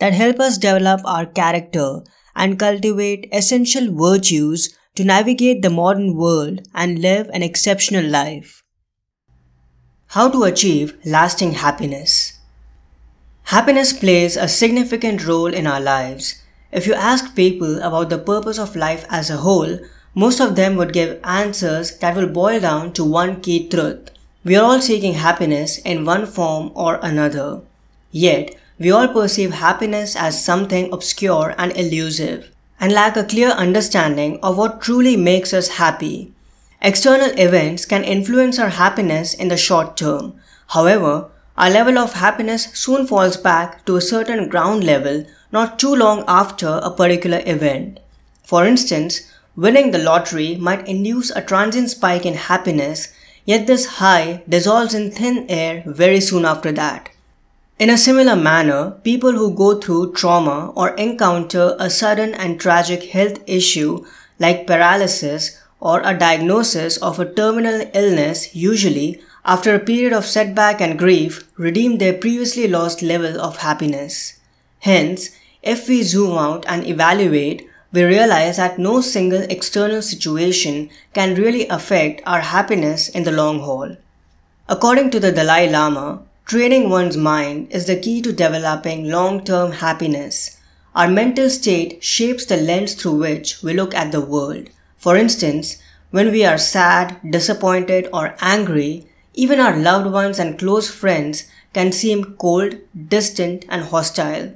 that help us develop our character and cultivate essential virtues to navigate the modern world and live an exceptional life. How to achieve lasting happiness. Happiness plays a significant role in our lives. If you ask people about the purpose of life as a whole, most of them would give answers that will boil down to one key truth. We are all seeking happiness in one form or another. Yet, we all perceive happiness as something obscure and elusive, and lack a clear understanding of what truly makes us happy. External events can influence our happiness in the short term. However, our level of happiness soon falls back to a certain ground level not too long after a particular event. For instance, winning the lottery might induce a transient spike in happiness, yet this high dissolves in thin air very soon after that. In a similar manner, people who go through trauma or encounter a sudden and tragic health issue like paralysis or a diagnosis of a terminal illness usually, after a period of setback and grief, redeem their previously lost level of happiness. Hence, if we zoom out and evaluate, we realize that no single external situation can really affect our happiness in the long haul. According to the Dalai Lama, Training one's mind is the key to developing long term happiness. Our mental state shapes the lens through which we look at the world. For instance, when we are sad, disappointed, or angry, even our loved ones and close friends can seem cold, distant, and hostile.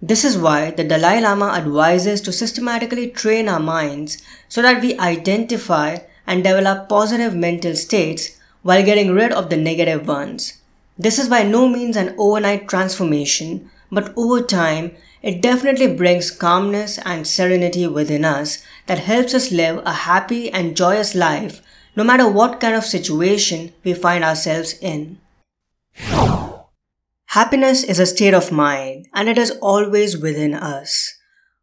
This is why the Dalai Lama advises to systematically train our minds so that we identify and develop positive mental states while getting rid of the negative ones. This is by no means an overnight transformation, but over time, it definitely brings calmness and serenity within us that helps us live a happy and joyous life no matter what kind of situation we find ourselves in. Happiness is a state of mind and it is always within us.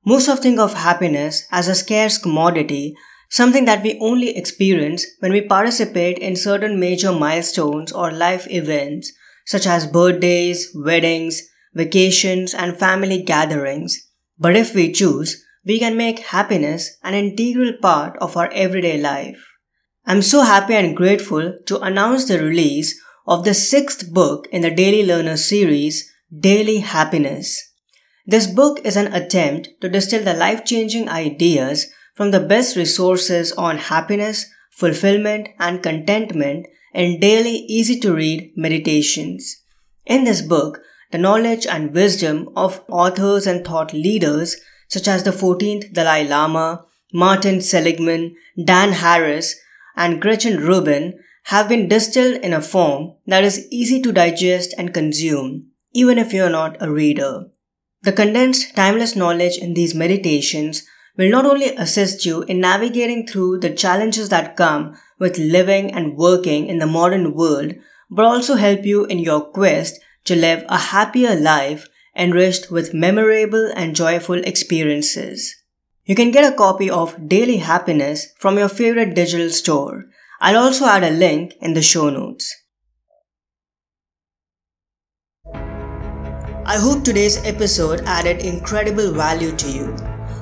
Most of think of happiness as a scarce commodity, something that we only experience when we participate in certain major milestones or life events such as birthdays, weddings, vacations, and family gatherings. But if we choose, we can make happiness an integral part of our everyday life. I'm so happy and grateful to announce the release of the sixth book in the Daily Learner series, Daily Happiness. This book is an attempt to distill the life changing ideas from the best resources on happiness, fulfillment, and contentment in daily easy to read meditations. In this book, the knowledge and wisdom of authors and thought leaders such as the 14th Dalai Lama, Martin Seligman, Dan Harris, and Gretchen Rubin have been distilled in a form that is easy to digest and consume, even if you are not a reader. The condensed, timeless knowledge in these meditations will not only assist you in navigating through the challenges that come with living and working in the modern world, but also help you in your quest to live a happier life enriched with memorable and joyful experiences. You can get a copy of Daily Happiness from your favorite digital store. I'll also add a link in the show notes. I hope today's episode added incredible value to you.